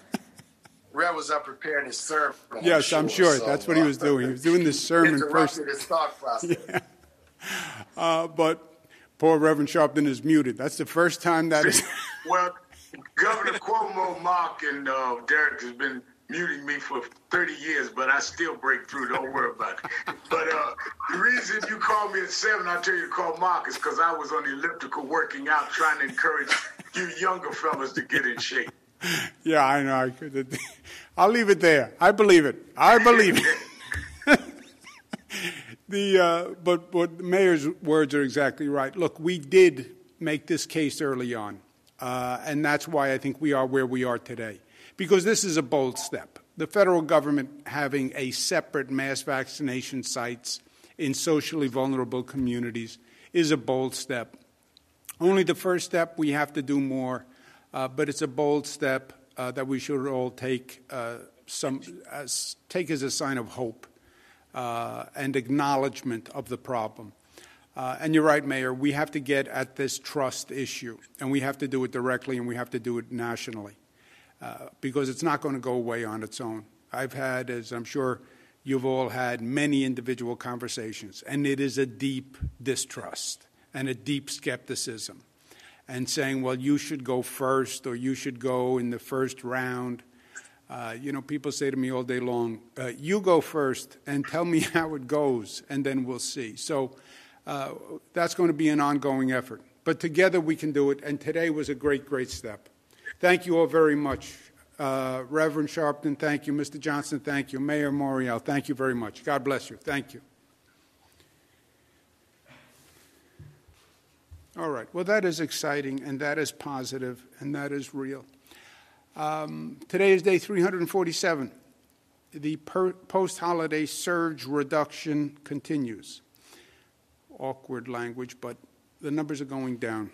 Rev was up preparing his sermon. yes, I'm sure. so, That's what he was doing. He was doing this sermon first. His thought process. Uh, but poor Reverend Sharpton is muted. That's the first time that is. Well, Governor Cuomo, Marc, and uh, Derrick has been muting me for 30 years, but I still break through. Don't worry about it. But uh, the reason you called me at 7, I tell you to call Marc, is because I was on the elliptical working out, trying to encourage you younger fellas to get in shape. yeah, I know. I could. I'll leave it there. I believe it. I believe it. the uh, but but the mayor's words are exactly right. Look, we did make this case early on, uh, and that's why I think we are where we are today. Because this is a bold step. The federal government having a separate mass vaccination sites in socially vulnerable communities is a bold step. Only the first step. We have to do more, but it's a bold step uh, that we should all take uh, some as, take as a sign of hope uh, and acknowledgement of the problem. Uh, and you're right, Mayor. We have to get at this trust issue, and we have to do it directly, and we have to do it nationally, uh, because it's not going to go away on its own. I've had, as I'm sure you've all had, many individual conversations, and it is a deep distrust and a deep skepticism, and saying, "Well, you should go first, or you should go in the first round." Uh, you know, people say to me all day long, uh, "You go first and tell me how it goes, and then we'll see." So uh, that's going to be an ongoing effort. But together we can do it, and today was a great, great step. Thank you all very much. Uh, Reverend Sharpton, thank you. Mr. Johnson, thank you. Mayor Morial, thank you very much. God bless you. Thank you. All right. Well, that is exciting, and that is positive, and that is real. Um, today is day 347. The post holiday surge reduction continues. Awkward language, but the numbers are going down.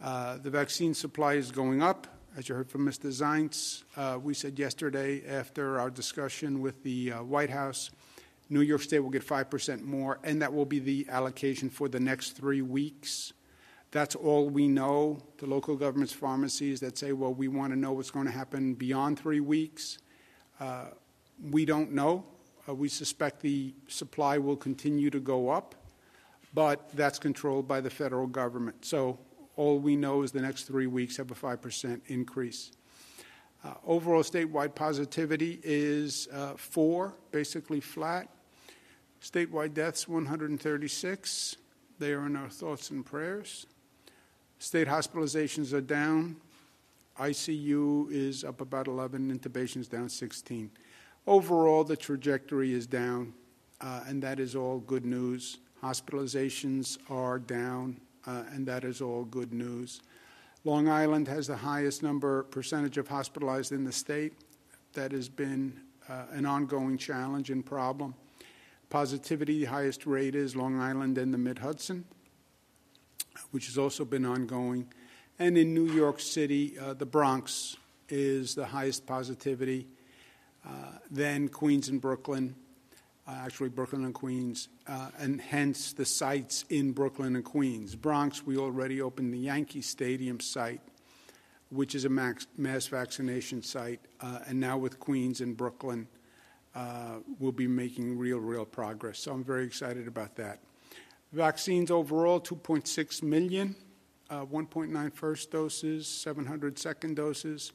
Uh, the vaccine supply is going up, as you heard from Mr. Zients. Uh, we said yesterday, after our discussion with the uh, White House, New York State will get 5% more, and that will be the allocation for the next three weeks. That's all we know. The local government's pharmacies that say, well, we want to know what's going to happen beyond three weeks. Uh, we don't know. Uh, we suspect the supply will continue to go up, but that's controlled by the federal government. So all we know is the next three weeks have a 5% increase. Uh, overall statewide positivity is uh, four, basically flat. Statewide deaths, 136. They are in our thoughts and prayers. State hospitalizations are down. ICU is up about 11, intubations down 16. Overall, the trajectory is down, uh, and that is all good news. Hospitalizations are down, uh, and that is all good news. Long Island has the highest number percentage of hospitalized in the state. That has been uh, an ongoing challenge and problem. Positivity, highest rate is Long Island and the Mid Hudson which has also been ongoing. And in New York City, uh, the Bronx is the highest positivity, uh, then Queens and Brooklyn, uh, actually Brooklyn and Queens, uh, and hence the sites in Brooklyn and Queens. Bronx, we already opened the Yankee Stadium site, which is a max, mass vaccination site, uh, and now with Queens and Brooklyn, uh, we'll be making real, real progress. So I'm very excited about that. Vaccines overall, 2.6 million, uh, 1.9 first doses, 700 second doses.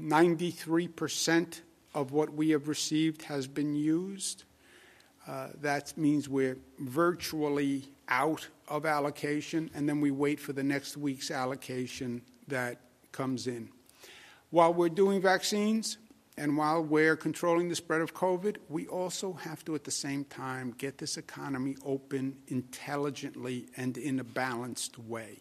93% of what we have received has been used. Uh, that means we're virtually out of allocation, and then we wait for the next week's allocation that comes in. While we're doing vaccines, and while we're controlling the spread of COVID, we also have to, at the same time, get this economy open intelligently and in a balanced way.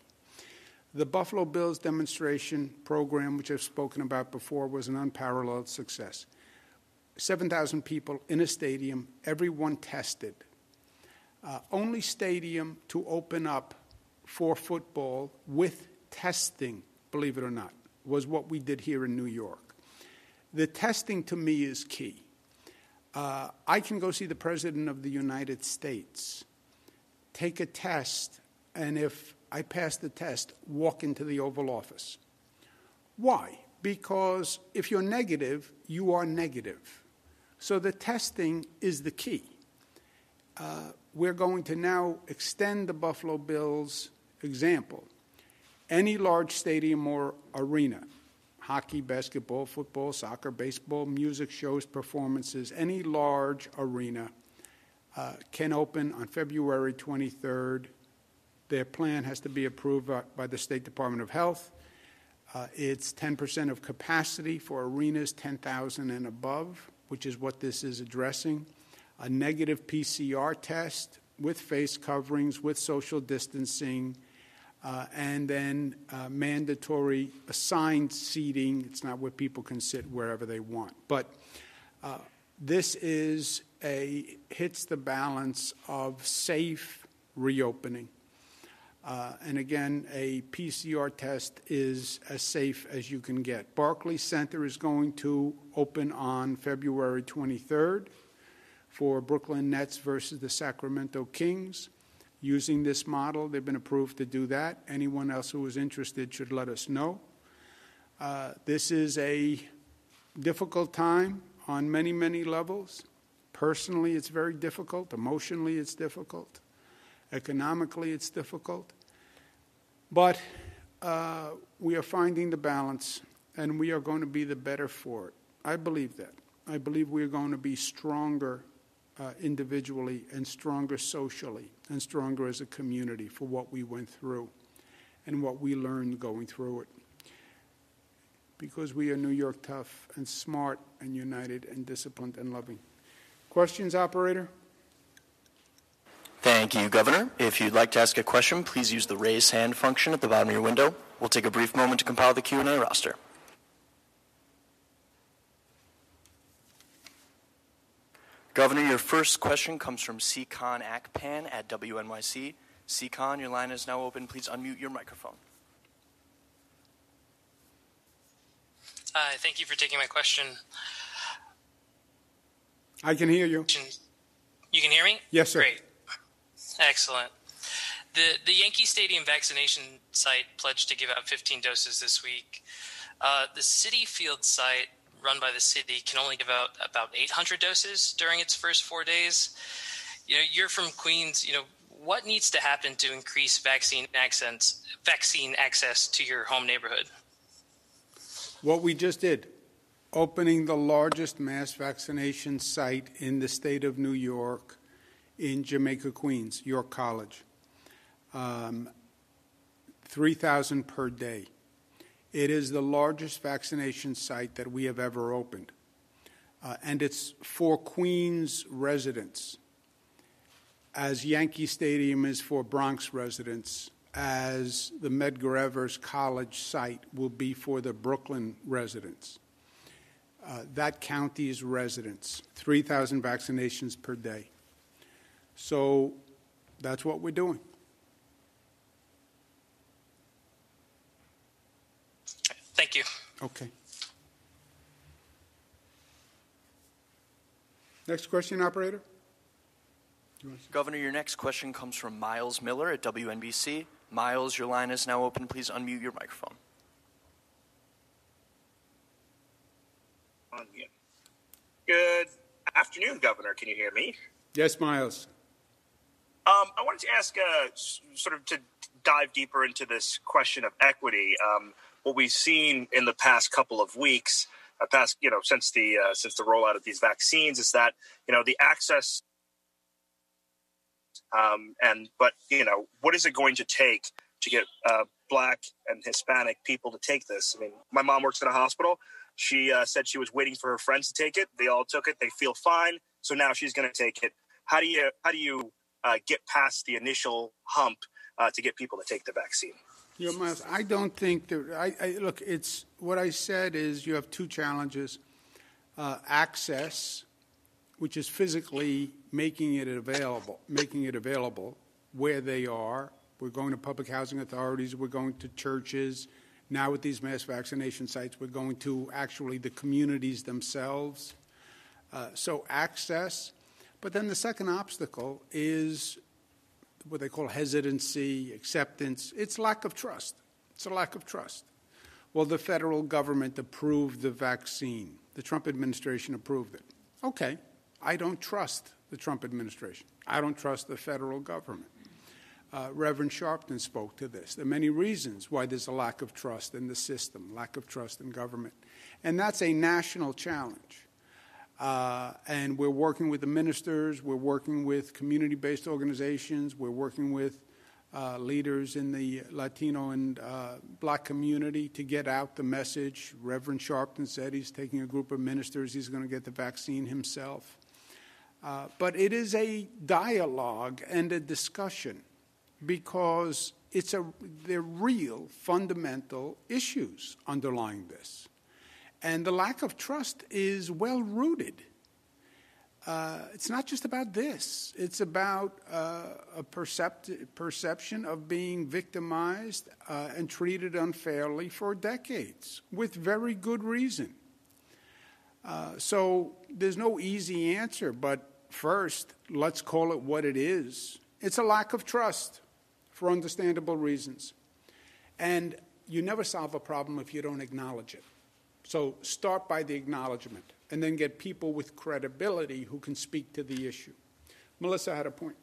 The Buffalo Bills demonstration program, which I've spoken about before, was an unparalleled success. 7,000 people in a stadium, everyone tested. Uh, only stadium to open up for football with testing, believe it or not, was what we did here in New York. The testing to me is key. Uh, I can go see the President of the United States, take a test and if I pass the test, walk into the Oval Office. Why? Because if you're negative, you are negative. So the testing is the key. Uh, we're going to now extend the Buffalo Bills example. Any large stadium or arena, hockey, basketball, football, soccer, baseball, music shows, performances, any large arena uh, can open on February 23rd. Their plan has to be approved by the State Department of Health. Uh, it's 10% of capacity for arenas 10,000 and above, which is what this is addressing. A negative PCR test with face coverings, with social distancing, uh, and then uh, mandatory assigned seating. It's not where people can sit wherever they want. But uh, this is a hits the balance of safe reopening. Uh, and again, a PCR test is as safe as you can get. Barclays Center is going to open on February 23rd for Brooklyn Nets versus the Sacramento Kings. Using this model, they've been approved to do that. Anyone else who is interested should let us know. Uh, this is a difficult time on many, many levels. Personally, it's very difficult. Emotionally, it's difficult. Economically, it's difficult. But uh, we are finding the balance, and we are going to be the better for it. I believe that. I believe we are going to be stronger uh, individually and stronger socially and stronger as a community for what we went through and what we learned going through it. Because we are New York tough and smart and united and disciplined and loving. Questions, operator? Thank you, Governor. If you'd like to ask a question, please use the raise hand function at the bottom of your window. We'll take a brief moment to compile the Q&A roster. Governor, your first question comes from Seacon Akpan at WNYC. Seacon, your line is now open. Please unmute your microphone. Hi, thank you for taking my question. I can hear you. You can hear me? Yes, sir. Great. Excellent. The, the Yankee Stadium vaccination site pledged to give out 15 doses this week. Uh, the Citi Field site, run by the city, can only give out about 800 doses during its first four days. You know, you're from Queens. You know, what needs to happen to increase vaccine access, vaccine access to your home neighborhood? What we just did, opening the largest mass vaccination site in the state of New York in Jamaica, Queens, York College. Um, 3,000 per day. It is the largest vaccination site that we have ever opened. Uh, and it's for Queens residents, as Yankee Stadium is for Bronx residents, as the Medgar Evers College site will be for the Brooklyn residents. Uh, that county's residents, 3,000 vaccinations per day. So that's what we're doing. Thank you. Okay. Next question, operator. Governor, your next question comes from Myles Miller at WNBC. Myles, your line is now open. Please unmute your microphone. Good afternoon, Governor. Can you hear me? Yes, Myles. Um, I wanted to ask, uh, sort of, to dive deeper into this question of equity. Um, what we've seen in the past couple of weeks, uh, past you know, since the uh, since the rollout of these vaccines, is that you know the access, um, and but you know, what is it going to take to get uh, Black and Hispanic people to take this? I mean, my mom works in a hospital. She uh, said she was waiting for her friends to take it. They all took it. They feel fine. So now she's going to take it. How do you how do you uh, get past the initial hump uh, to get people to take the vaccine. Yeah, Myles, I don't think that. I, I, look, it's what I said is you have two challenges: uh, access, which is physically making it available, making it available where they are. We're going to public housing authorities. We're going to churches. Now, with these mass vaccination sites, we're going to actually the communities themselves. Uh, so, access but then the second obstacle is what they call hesitancy, acceptance. It's lack of trust. It's a lack of trust. Well, the federal government approved the vaccine. The Trump administration approved it. Okay, I don't trust the Trump administration. I don't trust the federal government. Uh, Reverend Sharpton spoke to this. There are many reasons why there's a lack of trust in the system, lack of trust in government. And that's a national challenge. Uh, and we're working with the ministers, we're working with community based organizations, we're working with uh, leaders in the Latino and uh, black community to get out the message. Reverend Sharpton said he's taking a group of ministers, he's going to get the vaccine himself. Uh, but it is a dialogue and a discussion because it's a, they're real fundamental issues underlying this. And the lack of trust is well rooted. Uh, it's not just about this. It's about uh, a percept- perception of being victimized uh, and treated unfairly for decades, with very good reason. Uh, so there's no easy answer, but first, let's call it what it is. It's a lack of trust for understandable reasons. And you never solve a problem if you don't acknowledge it. So start by the acknowledgement and then get people with credibility who can speak to the issue. Melissa had a point.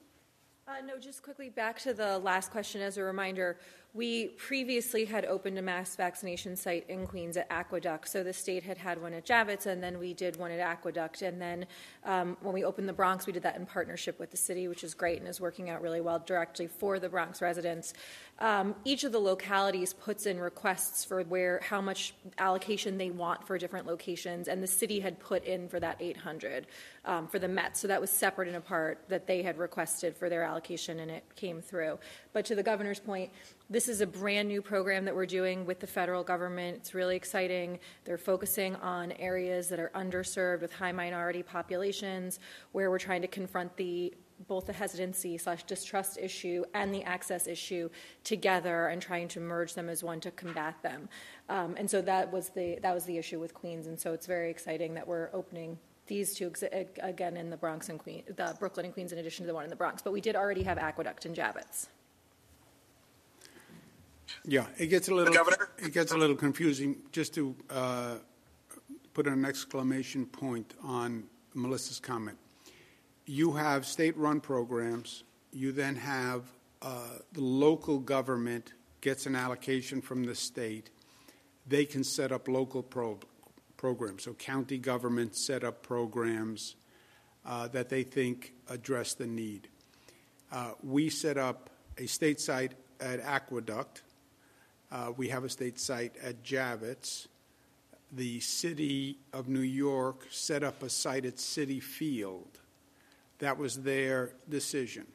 Uh, no, just quickly back to the last question as a reminder. We previously had opened a mass vaccination site in Queens at Aqueduct. So the state had had one at Javits, and then we did one at Aqueduct. And then um, when we opened the Bronx, we did that in partnership with the city, which is great and is working out really well directly for the Bronx residents. Um, each of the localities puts in requests for where how much allocation they want for different locations, and the city had put in for that 800 um, for the Met. So that was separate and apart that they had requested for their allocation, and it came through. But to the governor's point, this is a brand new program that we're doing with the federal government. It's really exciting. They're focusing on areas that are underserved with high minority populations, where we're trying to confront the both the hesitancy slash distrust issue and the access issue together and trying to merge them as one to combat them. Um, and so that was the that was the issue with Queens. And so it's very exciting that we're opening these two again in the Bronx and Queens, the Brooklyn and Queens, in addition to the one in the Bronx. But we did already have Aqueduct and Javits. Yeah, it gets a little it gets a little confusing. Just to uh, put an exclamation point on Melissa's comment, you have state-run programs. You then have uh, the local government gets an allocation from the state. They can set up local pro- programs. So county governments set up programs uh, that they think address the need. Uh, we set up a state site at Aqueduct. Uh, we have a state site at Javits. The city of New York set up a site at Citi Field. That was their decision.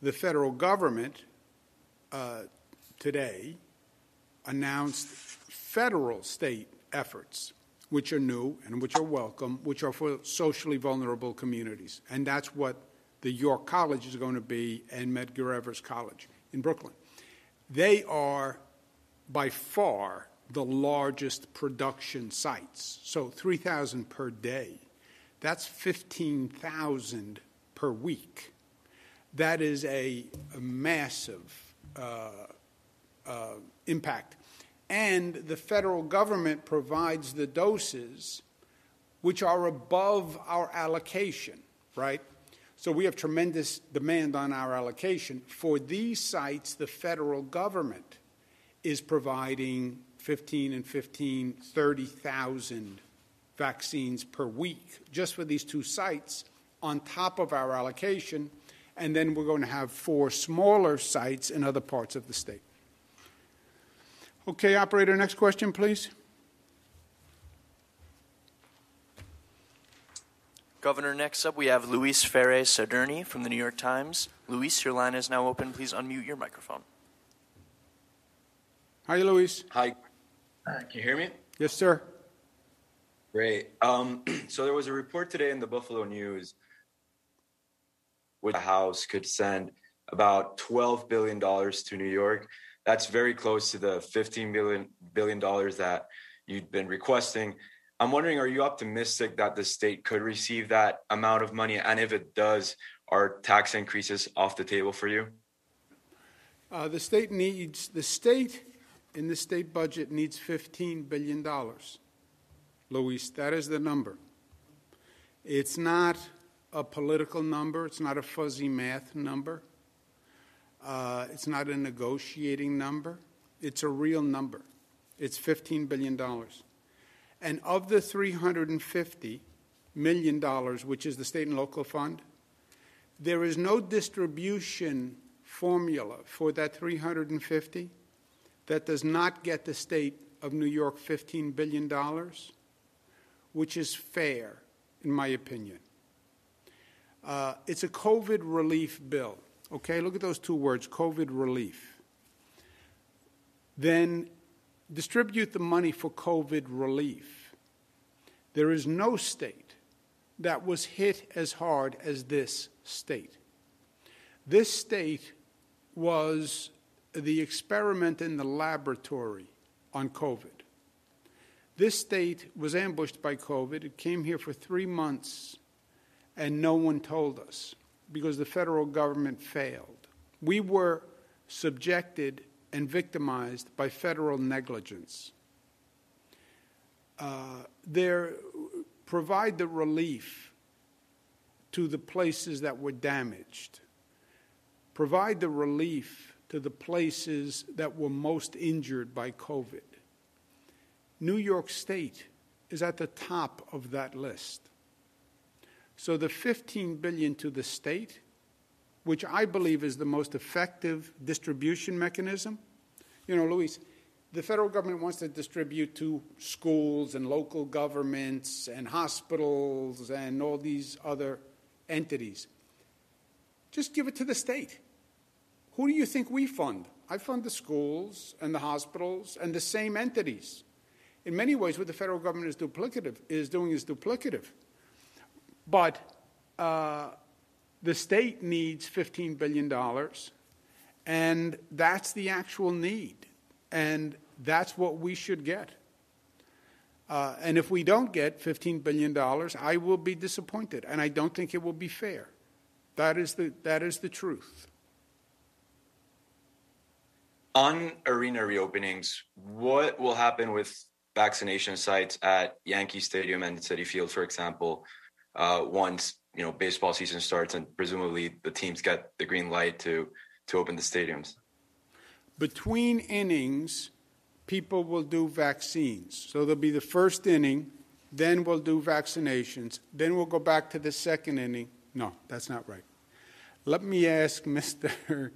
The federal government uh, today announced federal state efforts which are new and which are welcome, which are for socially vulnerable communities. And that's what the York College is going to be and Medgar Evers College in Brooklyn. They are by far the largest production sites. So 3,000 per day. That's 15,000 per week. That is a, a massive uh, uh, impact and the federal government provides the doses which are above our allocation, right? So we have tremendous demand on our allocation. For these sites, the federal government is providing 15 and 15, 30,000 vaccines per week just for these two sites on top of our allocation. And then we're going to have four smaller sites in other parts of the state. Okay, operator, next question, please. Governor, next up we have Luis Ferre Sadurni from the New York Times. Luis, your line is now open. Please unmute your microphone. Hi, Luis. Hi. Uh, can you hear me? Yes, sir. Great. Um, so there was a report today in the Buffalo News which the House could send about $12 billion to New York that's very close to the 15 billion billion dollars that you've been requesting. I'm wondering, are you optimistic that the state could receive that amount of money? And if it does, are tax increases off the table for you? Uh, the state needs, the state in the state budget needs $15 billion. Luis, that is the number. It's not a political number, it's not a fuzzy math number, uh, it's not a negotiating number, it's a real number. It's $15 billion. And of the $350 million, which is the state and local fund, there is no distribution formula for that 350 that does not get the state of New York $15 billion, which is fair, in my opinion. Uh, it's a COVID relief bill. Okay, look at those two words COVID relief. Then distribute the money for COVID relief. There is no state that was hit as hard as this state. This state was the experiment in the laboratory on COVID. This state was ambushed by COVID. It came here for three months, and no one told us because the federal government failed. We were subjected and victimized by federal negligence. Uh, there, provide the relief to the places that were damaged. Provide the relief to the places that were most injured by COVID. New York State is at the top of that list. So the 15 billion to the state which I believe is the most effective distribution mechanism. You know, Luis, the federal government wants to distribute to schools and local governments and hospitals and all these other entities. Just give it to the state. Who do you think we fund? I fund the schools and the hospitals and the same entities. In many ways, what the federal government is duplicative is doing is duplicative. But uh, the state needs $15 billion, and that's the actual need. And that's what we should get. Uh, and if we don't get $15 billion, I will be disappointed, and I don't think it will be fair. That is the, that is the truth. On arena reopenings, what will happen with vaccination sites at Yankee Stadium and Citi Field, for example, uh, once you know baseball season starts and presumably the teams get the green light to to open the stadiums? Between innings people will do vaccines. So there'll be the first inning then we'll do vaccinations then we'll go back to the second inning. No that's not right. Let me ask mr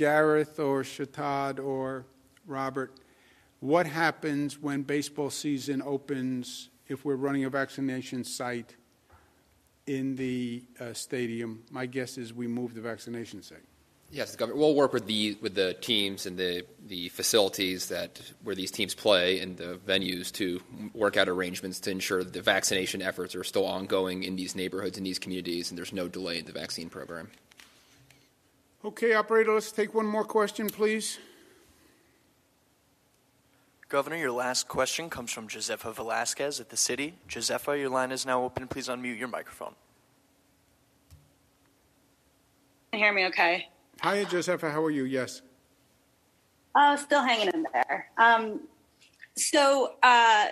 gareth or shatad or robert what happens when baseball season opens if we're running a vaccination site in the uh, stadium. My guess is we move the vaccination site. Yes, the government. We'll work with the with the teams and the the facilities that where these teams play and the venues to work out arrangements to ensure that the vaccination efforts are still ongoing in these neighborhoods and these communities, and there's no delay in the vaccine program. Okay, operator, let's take one more question, please. Governor, your last question comes from Josefa Velasquez at the city. Josefa, your line is now open. Please unmute your microphone. Can you hear me okay? Hi, Josefa. How are you? Yes. Oh, still hanging in there. Um, so, uh,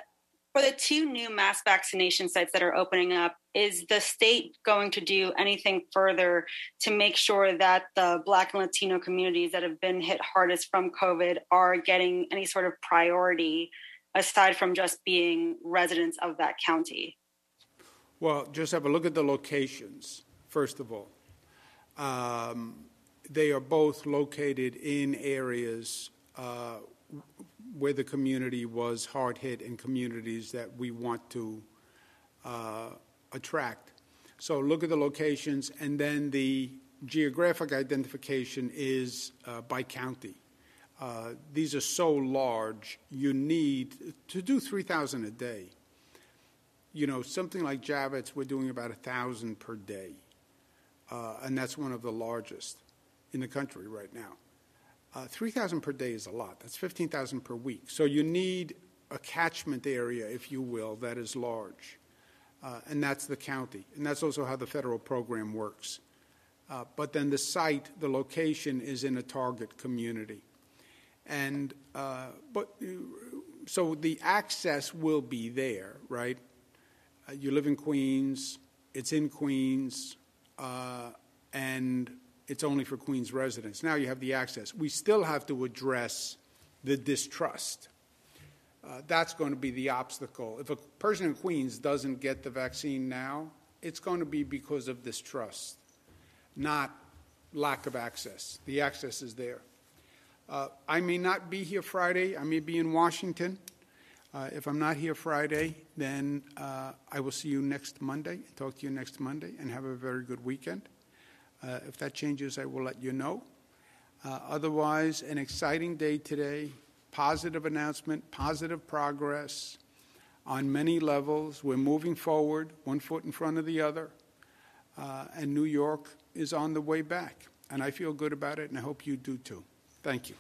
for the two new mass vaccination sites that are opening up, is the state going to do anything further to make sure that the Black and Latino communities that have been hit hardest from COVID are getting any sort of priority aside from just being residents of that county? Well, just have a look at the locations, first of all. Um, they are both located in areas uh, where the community was hard hit in communities that we want to uh, attract. So look at the locations, and then the geographic identification is uh, by county. Uh, these are so large, you need to do 3,000 a day. You know, something like Javits, we're doing about 1,000 per day, uh, and that's one of the largest in the country right now. Uh, 3,000 per day is a lot. That's 15,000 per week. So you need a catchment area, if you will, that is large. Uh, and that's the county. And that's also how the federal program works. Uh, but then the site, the location is in a target community. And, uh, but, so the access will be there, right? Uh, you live in Queens, it's in Queens, uh, and it's only for Queens residents. Now you have the access. We still have to address the distrust. Uh, that's going to be the obstacle. If a person in Queens doesn't get the vaccine now, it's going to be because of distrust, not lack of access. The access is there. Uh, I may not be here Friday. I may be in Washington. Uh, if I'm not here Friday, then uh, I will see you next Monday, talk to you next Monday, and have a very good weekend. Uh, if that changes, I will let you know. Uh, otherwise, an exciting day today, positive announcement, positive progress on many levels. We're moving forward, one foot in front of the other, uh, and New York is on the way back. And I feel good about it, and I hope you do too. Thank you.